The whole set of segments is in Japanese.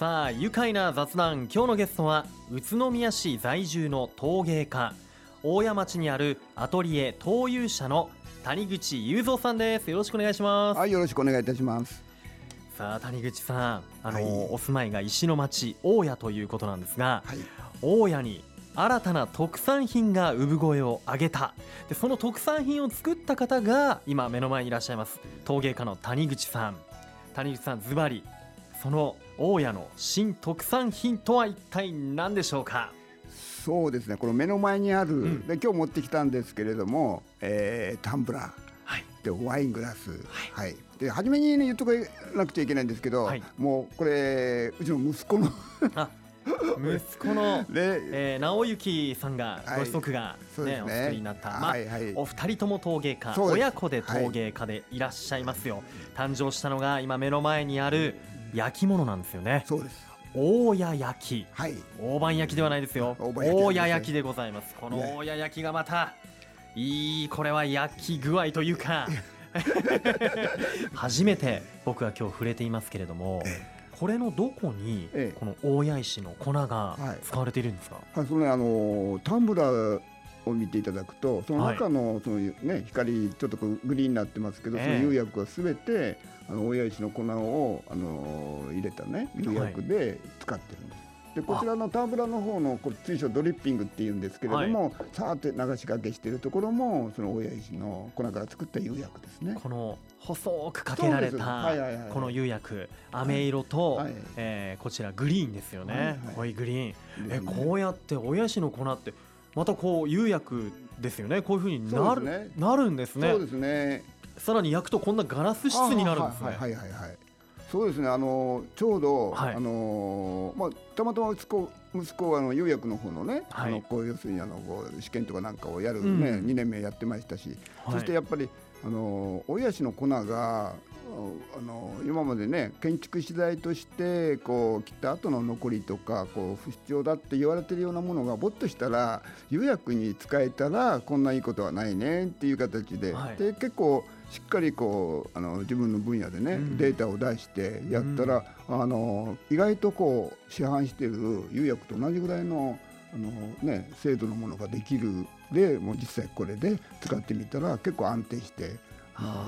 さあ愉快な雑談。今日のゲストは宇都宮市在住の陶芸家大谷町にあるアトリエ陶友社の谷口雄三さんです。よろしくお願いします。はい、よろしくお願いいたします。さあ谷口さんあの、はい。お住まいが石の町大谷ということなんですがはい、大谷に新たな特産品が産声を上げた。でその特産品を作った方が今目の前にいらっしゃいます陶芸家の谷口さん。谷口さんズバリその大谷の新特産品とは一体何でしょうか？そうですね。この目の前にある、ん。で今日持ってきたんですけれども、えータンブラー。はい。でワイングラス、はい、で初めに、ね、言っとかなくちゃいけないんですけど、はい。もうこれうちの息子の あ息子の、で、えー、直行さんがはい。ご子息が、ねね。作りになった、まお二人とも陶芸家親子で陶芸家でいらっしゃいますよ、誕生したのが今目の前にある焼き物なんですよね。そうです。大谷焼き。はい、大判焼きではないですよ。大谷焼きでございます。この大谷焼きがまたいいこれは焼き具合というか 初めて僕は今日触れていますけれどもえこれのどこにええ。この大谷石の粉がはい。使われているんですか、はい、そのねあのタンブラーを見ていただくとその中のその、ね、光ちょっとグリーンになってますけど、ええ。その釉薬はすべてあの親石の粉をあの入れたね釉薬で使ってるんです。でこちらのタンブラーの方のこう通称ドリッピングっていうんですけれども、さーって流しかけしているところもその親石の粉から作った釉薬ですね。この細くかけられたはいはいはいこの釉薬飴色と、はい。えーこちらグリーンですよね、はいはい。濃いグリーン。ね。こうやって親石の粉ってまたこう釉薬ですよね。こういう風になるね。なるんですね。そうですね。さらに焼くとこんなガラス質になるんですね、はいはいはい。そうですね。あのちょうど、はい。あのまあたまたま息子息子はあの釉薬の方のね、はい。あのこう要するにあのこう試験とかなんかをやるうん。ね、二、年目やってましたし、はい。そしてやっぱりあの親父の粉があの今までね建築資材としてこう切った後の残りとかこう不必要だって言われてるようなものがぼっとしたら釉薬に使えたらこんないいことはないねっていう形で,、はい。で結構しっかりこうあの自分の分野でね、うんデータを出してやったら、あの意外とこう市販している釉薬と同じぐらいのあの、ね、精度のものができる。でもう実際これで使ってみたら結構安定して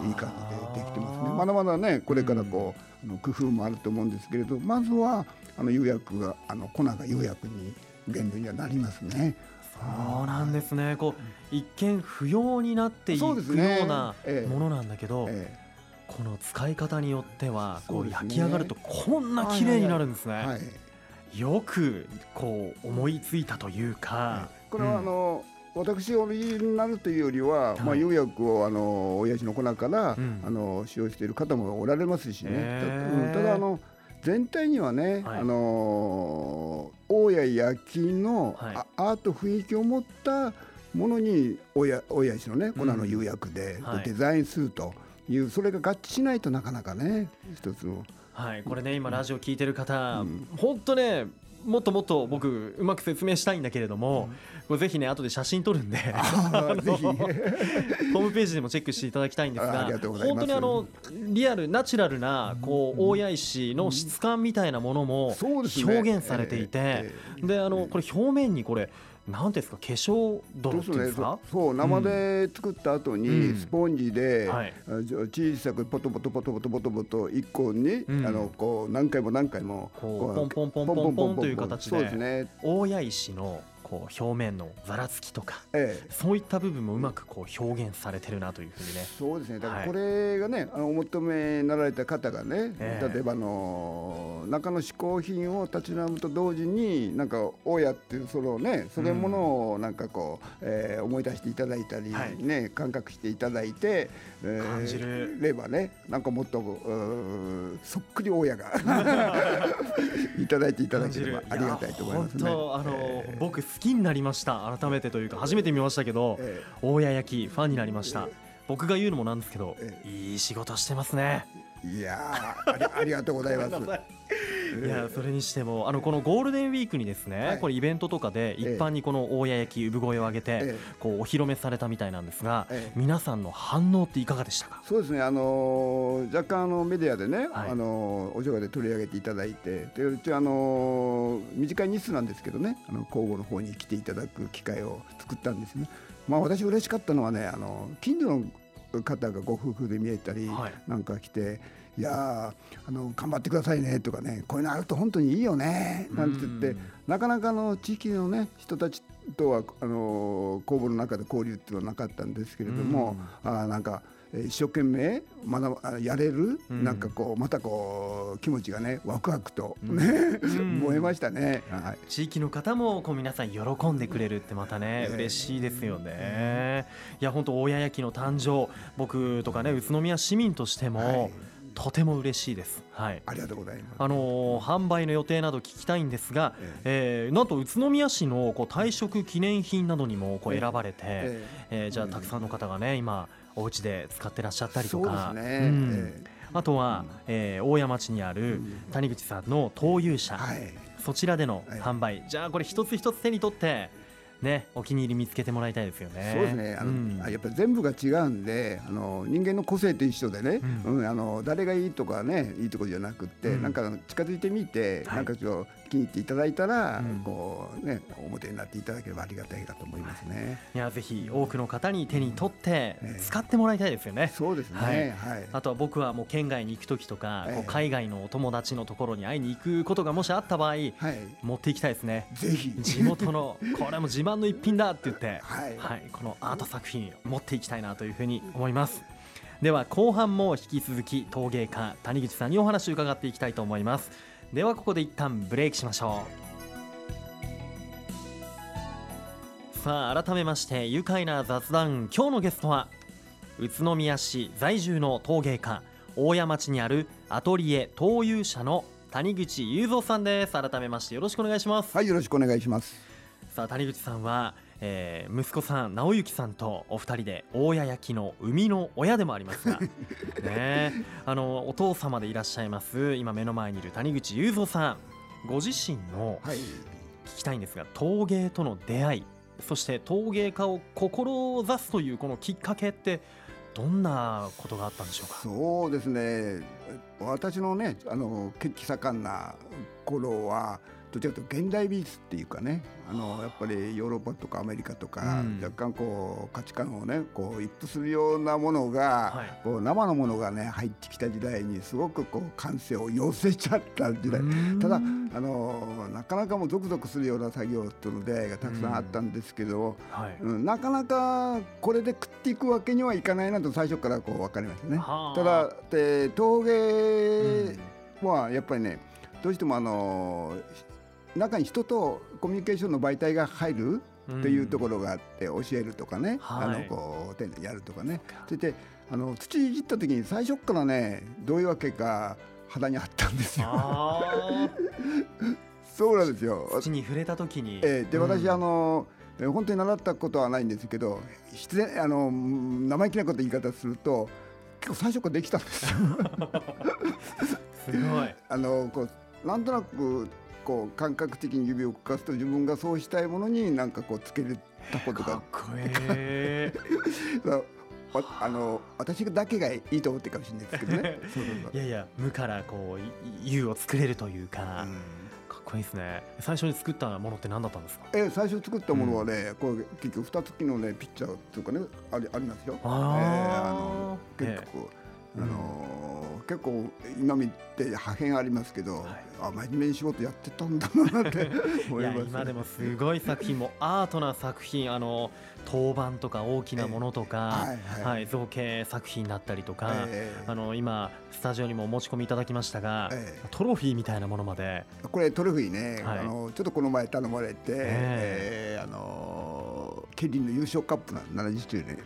いい感じでできてますね。まだまだねこれからこう、あの工夫もあると思うんですけれどまずはあの釉薬があの粉が釉薬に原料にはなりますね。そうなんですね。こう一見不要になっていくよそうですね。うなええ。ものなんだけど、えこの使い方によってはこそう焼き上がるとこんな綺麗になるんですね、えはい。よくこう思いついたというか、これはあうん。の、私オリジナルというよりは、はい。まあ釉薬をあの親父の粉から、うん。あの使用している方もおられますしね。うんただあの全体にはね、はい。あの大谷焼きの、はい。あアート雰囲気を持ったものに親親父のね粉の釉薬でこうはいデザインするという、それが合致しないとなかなかね一つの。はい、これね今ラジオ聞いてる方、うん。本当ねもっともっと僕うまく説明したいんだけれども、これぜひね後で写真撮るんでぜひ。ホームページでもチェックしていただきたいんですが本当にあのリアルナチュラルなこう大谷石の質感みたいなものも表現されていて、ええであのこれ表面にこれなんですか？化粧泥っていうんですか？そうそう生で作った後に、うん。スポンジで、小さくポトポトポトポトポトポト一個に、うん。あのこう何回も何回もこうポンポンポンポンポンという形で大谷石のこう表面のざらつきとかええ、そういった部分もうまくこう表現されてるなというふうにね。そうですね。だかはい。らこれがね、あのお求めになられた方がね、ええ。例えばあの中の嗜好品を立ち直ると同時になんか大家っていうそのねそれものをなんかこう、えー思い出していただいたり、はい。ね感覚していただいて、えー感じる。ればねなんかもっとうーそっくり大家が いただいていただければありがたいと思いますね。や本当あの、僕好きになりました。改めてというか初めて見ましたけど、え大谷焼きファンになりました、僕が言うのもなんですけど、えいい仕事してますね。えいやありがとうございます。いやそれにしてもあのこのゴールデンウィークにですね、はい、これイベントとかで一般にこの大谷焼き産声を上げて、ええ、こうお披露目されたみたいなんですが、え、皆さんの反応っていかがでしたか？そうですねあの若干あのメディアでね、はい、あのお嬢で取り上げていただいてでうちあの短い日数なんですけどねあの交互の方に来ていただく機会を作ったんですね。まあ、私嬉しかったのはねあの近所の方がご夫婦で見えたりなんか来て、いやあの頑張ってくださいねとかねこういうのあると本当にいいよねなんて言ってなかなかの地域のね人たちとはあの公募の中で交流っていうのはなかったんですけれども、あなんか一生懸命学やれる、うん、なんかこうまたこう気持ちがねワクワクとね、うん、燃えましたね、はい、地域の方もこう皆さん喜んでくれるってまたね、えー、嬉しいですよね、いや本当大谷焼の誕生僕とかね宇都宮市民としても、はいとても嬉しいです。はい。ありがとうございます。あのー、販売の予定など聞きたいんですが、ええ。ー、なんと宇都宮市のこう退職記念品などにもこう選ばれて、ええ。ー、じゃあたくさんの方がね今お家で使ってらっしゃったりとか。ね。うんあとは、えー、大谷町にある谷口さんの灯油車、はい、そちらでの販売、はい、じゃあこれ一つ一つ手に取ってね、お気に入り見つけてもらいたいですよね。そうですね。あの、うん、やっぱり全部が違うんで、あの人間の個性と一緒でね、うん、うん、あの誰がいいとかね、いいとこじゃなくて、うん、なんか近づいてみて、はい、なんかちょっと気に入っていただいたら、こうね、表になっていただければありがたいかと思いますね。いや、ぜひ多くの方に手に取って使ってもらいたいですよね。そうですね。はい。はい、あとは僕はもう県外に行く時とか、こう海外のお友達のところに会いに行くことがもしあった場合、はい、持っていきたいですね。ぜひ。地元のこれも自慢の一品だって言って、はい、はい、このアート作品持っていきたいなというふうに思います。では後半も引き続き陶芸家谷口さんにお話を伺っていきたいと思いますではここで一旦ブレイクしましょう。さあ改めまして愉快な雑談。今日のゲストは宇都宮市在住の陶芸家大谷町にあるアトリエ陶友社の谷口雄三さんです。改めましてよろしくお願いします。はいよろしくお願いします。さあ谷口さんはえー、息子さん直之さんとお二人で大谷焼の生みの親でもありますがねあのお父様でいらっしゃいます今目の前にいる谷口雄三さんご自身の聞きたい。んですが、陶芸との出会いそして陶芸家を志すというこのきっかけってどんなことがあったんでしょうか？そうですね。私のねあの血気盛んな頃はどちらかと現代美術っていうかねあのやっぱりヨーロッパとかアメリカとか、若干こう価値観をねこう一致するようなものが、はい、こう生のものがね入ってきた時代にすごくこう感性を寄せちゃった時代。ただあのなかなかもうゾクゾクするような作業との出会いがたくさんあったんですけど、はい、うん、なかなかこれで食っていくわけにはいかないなと最初からこう分かりましたね。ただで陶芸はやっぱりねどうしてもあの中に人とコミュニケーションの媒体が入るというところがあって教えるとかね、あのこう丁寧にやるとかねそしてあの土いじった時に最初からねどういうわけか肌にあったんですよ。そうなんですよ。土に触れた時に。えー、で私、あの本当に習ったことはないんですけど必然あの生意気なこと言い方すると結構最初からできたんですよ。すごい。あのこうなんとなくこう感覚的に指を動かすと自分がそうしたいものになんかこうつけるたことが。かっこえ あの私だけがいいと思ってるかもしれないですけどね。いやいや無からこう優を作れるというか、うん、かっこいいですね。最初に作ったものって何だったんですか？え最初作ったものはね、うん、これ結局二つ機のねピッチャーというかねありありますよ。あ、えー、あの結局、えー、あのー、結構今見て破片ありますけど、はい。あ真面目に仕事やってたんだなって 思います、ね、今でもすごい作品もアートな作品あの当番とか大きなものとか、はい、はい、造形作品だったりとか、えー、あの今スタジオにもお持ち込みいただきましたが、えー、トロフィーみたいなものまで。これトロフィーね、はい、あのちょっとこの前頼まれて、えー、えー、あのケリンの優勝カップな70周年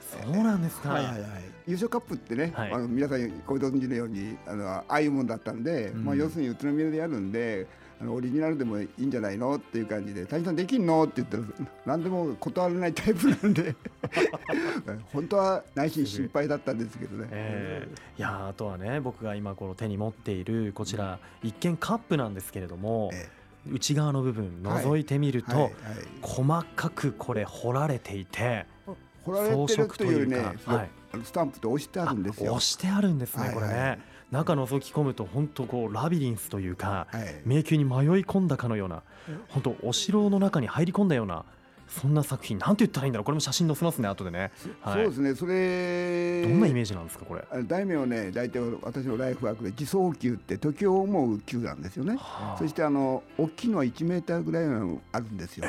そうなんですか、はいはいはい優勝カップってね、はい。あの皆さんご存知のようにあのああいうもんだったんで、うん。まあ、要するに宇都宮でやるんであのオリジナルでもいいんじゃないのっていう感じで「谷さんできんの?」って言ったら何でも断れないタイプなんで 本当は内心心配だったんですけどね。えーいやーあとはね僕が今この手に持っているこちら一見カップなんですけれどもえ内側の部分覗いてみると、えはい。はい。細かくこれ彫られていて掘られてるというね装飾というかそのはいスタンプで押してあるんですよ。押してあるんですね、はいこれね、はい中覗き込むと本当こうラビリンスというかはい。迷宮に迷い込んだかのような本当お城の中に入り込んだようなそんな作品なんて言ったらいいんだろう。これも写真載せますね後でね。はい。そうですねそれどんなイメージなんですかこれ、あの題名はね大体私のライフワークで自走球って時を思う球なんですよね。はあ。そしてあの大きいのは1メーターぐらいのあるんですよ。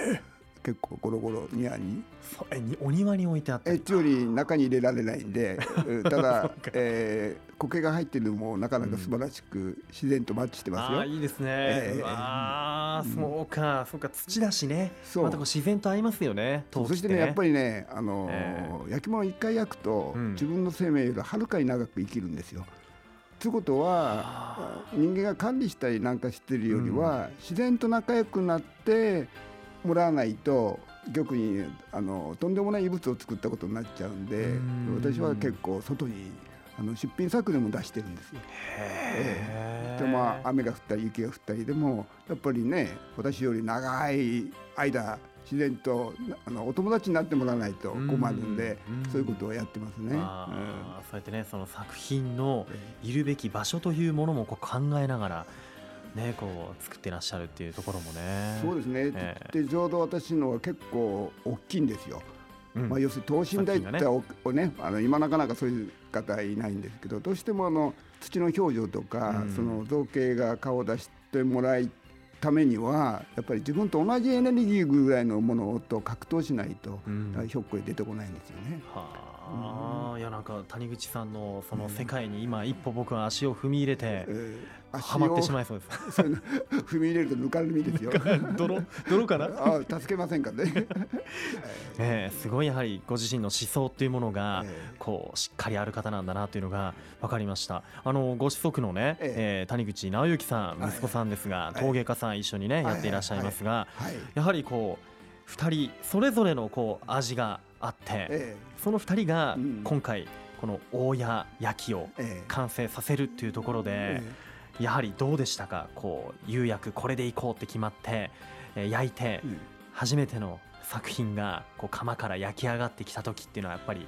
結構ゴロゴロニアに。えにお庭に置いてあったりえっちより中に入れられないんで、うんただか、えー苔が入ってるのもなかなか素晴らしく自然とマッチしてますよ。ああいいですね、ええうわーうん。そうかそうか土だしね。そう。またこう自然と合いますよねそうそしてねやっぱりりね、あのーえ焼き物一回焼くと、うん。自分の生命よりはるかに長く生きるんですよ。ということは人間が管理したりなんかしてるよりは、自然と仲良くなってもらわないと玉にあのとんでもない異物を作ったことになっちゃうんでうん。私は結構外にあの出品作でも出してるんですよ。へえでまあ雨が降ったり雪が降ったりでもやっぱりね私より長い間自然となあのお友達になってもらわないと困るんでうん。そういうことをやってますね。あーそうやってねその作品のいるべき場所というものもこう考えながらねこう作ってらっしゃるっていうところもね。そうですね、えでちょうど私のは結構大きいんですよ。うん。まあ、要するに等身大って言ったらおおねあの今なかなかそういう方いないんですけどどうしてもあの土の表情とか、うん。その造形が顔を出してもらいためにはやっぱり自分と同じエネルギーぐらいのものと格闘しないと、うん。ひょっこり出てこないんですよね。はあ、いやなんか谷口さんのその世界に今一歩僕は足を踏み入れてえーはまってしまいいそうです。踏み入れるとぬかるみですよ。泥泥かな？あ助けませんかね。ええすごいやはりご自身の思想っていうものがえー。こうしっかりある方なんだなというのが分かりました。あのご子息のね、ええー谷口直之さんはい。息子さんですが、い。陶芸家さん一緒にね、はい。やっていらっしゃいますが、はい。やはりこう2人それぞれのこう味があって、えその2人がうん。今回この大谷焼きを完成させるっていうところで、えやはりどうでしたか？こう釉薬これでいこうって決まって、えー焼いて初めての作品がこう窯から焼き上がってきた時っていうのはやっぱり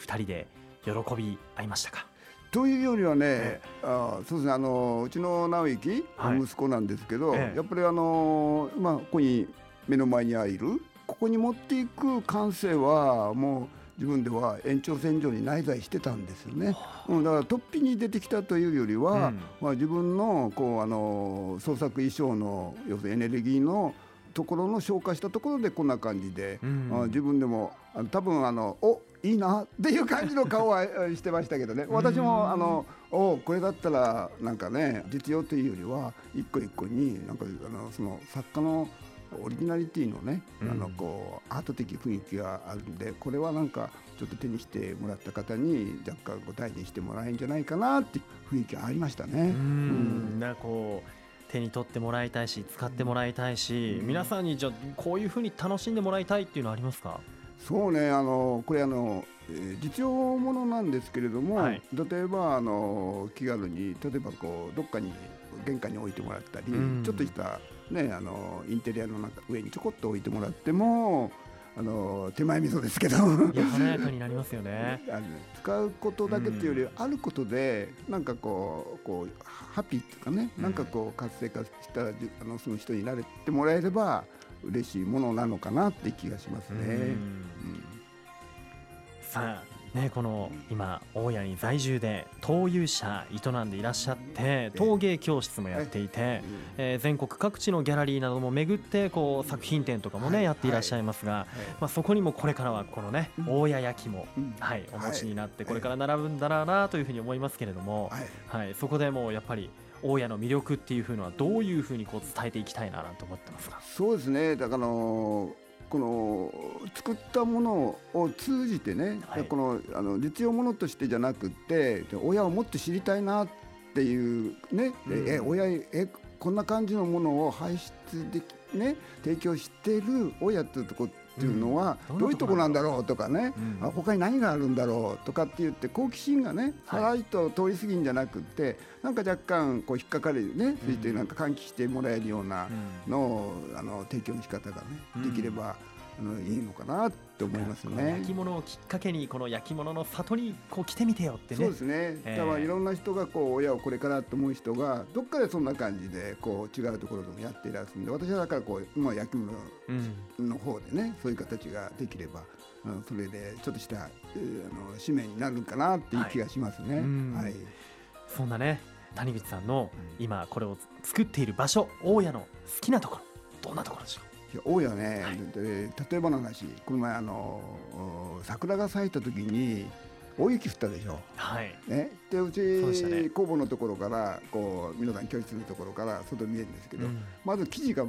2人で喜び合いましたか？というよりはねえ、あそうですね。あのうちの直之、はい。息子なんですけど、ええ。やっぱりあのまあここに目の前にあるここに持っていく感性はもう自分では延長線上に内在してたんですよね。うん、だから突飛に出てきたというよりは、うん。まあ、自分のこうあの創作衣装の要するにエネルギーのところの消化したところでこんな感じで、うん。あ自分でもあの多分あのおいいなっていう感じの顔はえしてましたけどね。私もあのおこれだったらなんかね実用というよりは一個一個になんかあのその作家のオリジナリティのね、うん。あのこうアート的雰囲気があるんでこれはなんかちょっと手にしてもらった方に若干こう大事にしてもらえるんじゃないかなって雰囲気がありましたね。なんかこう手に取ってもらいたいし使ってもらいたいし、うん。皆さんにじゃあこういうふうに楽しんでもらいたいっていうのはありますか？そうねあのこれあの、えー実用ものなんですけれども、はい。例えばあの気軽に例えばこうどっかに玄関に置いてもらったり、うん。ちょっとした、ね、あのインテリアの中上にちょこっと置いてもらってもあの手前味噌ですけど。いや華やかになりますよね。あの使うことだけっていうより、あることでなんかこうこうハッピーっていうかね、うん。なんかこう活性化したあのその人に慣れてもらえれば嬉しいものなのかなって気がしますね。うん。うん。さあねこの今大谷に在住で陶芸社営んでいらっしゃって陶芸教室もやっていて、えー全国各地のギャラリーなども巡ってこう作品展とかもね、はい。やっていらっしゃいますが、まあ、そこにもこれからはこのねうん。大谷焼きも、うん。はい、お持ちになってはい。これから並ぶんだろうなというふうに思いますけれども、はい。はい、そこでもうやっぱり大谷の魅力っていうふうのはどういうふうにこう伝えていきたいななんて思ってますか？そうですね。だからあのこの作ったものを通じてね、はい。このあの実用ものとしてじゃなくって親をもっと知りたいなっていうね、うん。え親えこんな感じのものを排出できね提供してる親っていうとこっていうのはうん。どう？いうとこなんだろう？とかね、うん。あ他に何があるんだろう？とかって言って好奇心がねはい。さらりと通り過ぎんじゃなくってなんか若干こう引っかかるねついてうんなんか喚起してもらえるようなうん。のをあの提供の仕方がねうん。できればあのいいのかなって思いますね。焼き。物をきっかけにこの焼き物の里にこう来てみてよってね。そうですね、ええ。だからいろんな人がこう親をこれからと思う人がどっかでそんな感じでこう違うところでもやっていらっしゃるんで私はだからこう、まあ、焼き物うんの方でねそういう形ができれば、うん、それでちょっとした、えーあの使命になるかなっていう気がしますね。はいうん。はい。そんなね谷口さんの今これを作っている場所大家の好きなところどんなところでしょいや多いよね、はい。で例えばの話この前あのお桜が咲いた時に大雪降ったでしょ。うはい。ね、でうそう工房のところからこう皆さん教室のところから外見えるんですけど、うん。まず生地が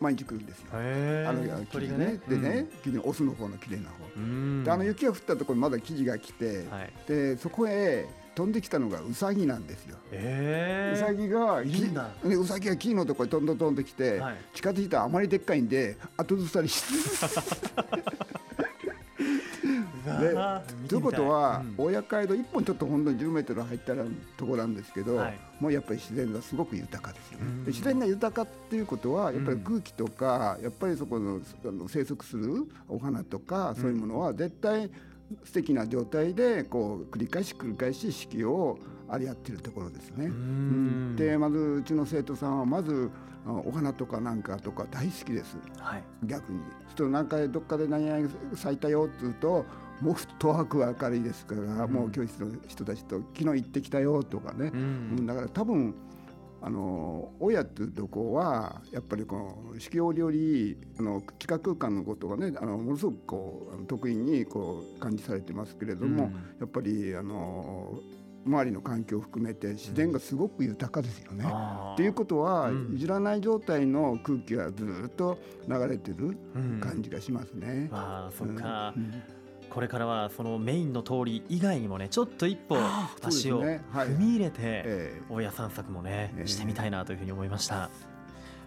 毎日来るんですよ。へあのー生地ね。でね、生地のオスの方の綺麗な方、うん。であの雪が降ったところにまだ生地が来て、はい。でそこへ飛んできたのがウサギなんですよ。え。ウサギがいるんだ。ねウサギが木のところに飛んど飛んできて、はい。近づいたらあまりでっかいんで後ずさりして。でということは、親街道一本ちょっと本当に10メートル入ったらところなんですけど、はい。もうやっぱり自然がすごく豊かですよね。うん。で自然が豊かっていうことはやっぱり空気とか、やっぱりそこのあの生息するお花とかそういうものは絶対素敵な状態でこう繰り返し繰り返し四季をありやってるところですね。うん。でまずうちの生徒さんはまずあお花とかなんかとか大好きです。はい。逆に。ちょっとなんかどっかで何々咲いたよって言うともうフットワークは明るいですから、うん。もう教室の人たちと昨日行ってきたよとかね、ううんんだから多分あの親っていうとこはやっぱりこの四季折々あの地下空間のことがねあのものすごくこう得意にこう感じされてますけれども、うん。やっぱりあの周りの環境を含めて自然がすごく豊かですよね。あー。っていうことは、うん。いじらない状態の空気がずっと流れてるうん。感じがしますね。ああそっか、うんこれからはそのメインの通り以外にもねちょっと一歩足を踏み入れてえ大家散策もねええ。してみたいなというふうに思いました。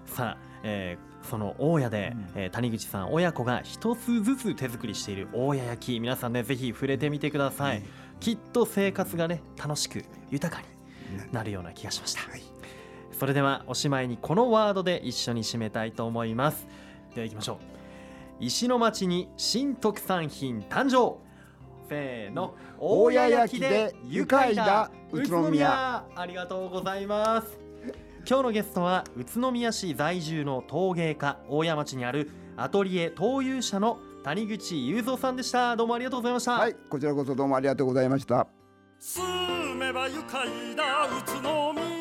さあ、えーその大家で、うん。えー谷口さん親子が一つずつ手作りしている大家焼き。皆さんねぜひ触れてみてください、はい。きっと生活がね楽しく豊かにえなるような気がしました、はい。それではおしまいにこのワードで一緒に締めたいと思います。では行きましょう石の町に新特産品誕生。せーの。大家焼きで愉快だ宇宇都宮。都宮。ありがとうございます。今日のゲストは宇都宮市在住の陶芸家大谷町にあるアトリエ陶友社の谷口雄三さんでした。どうもありがとうございました、はい、こちらこそどうもありがとうございました。住めば愉快だ宇都宮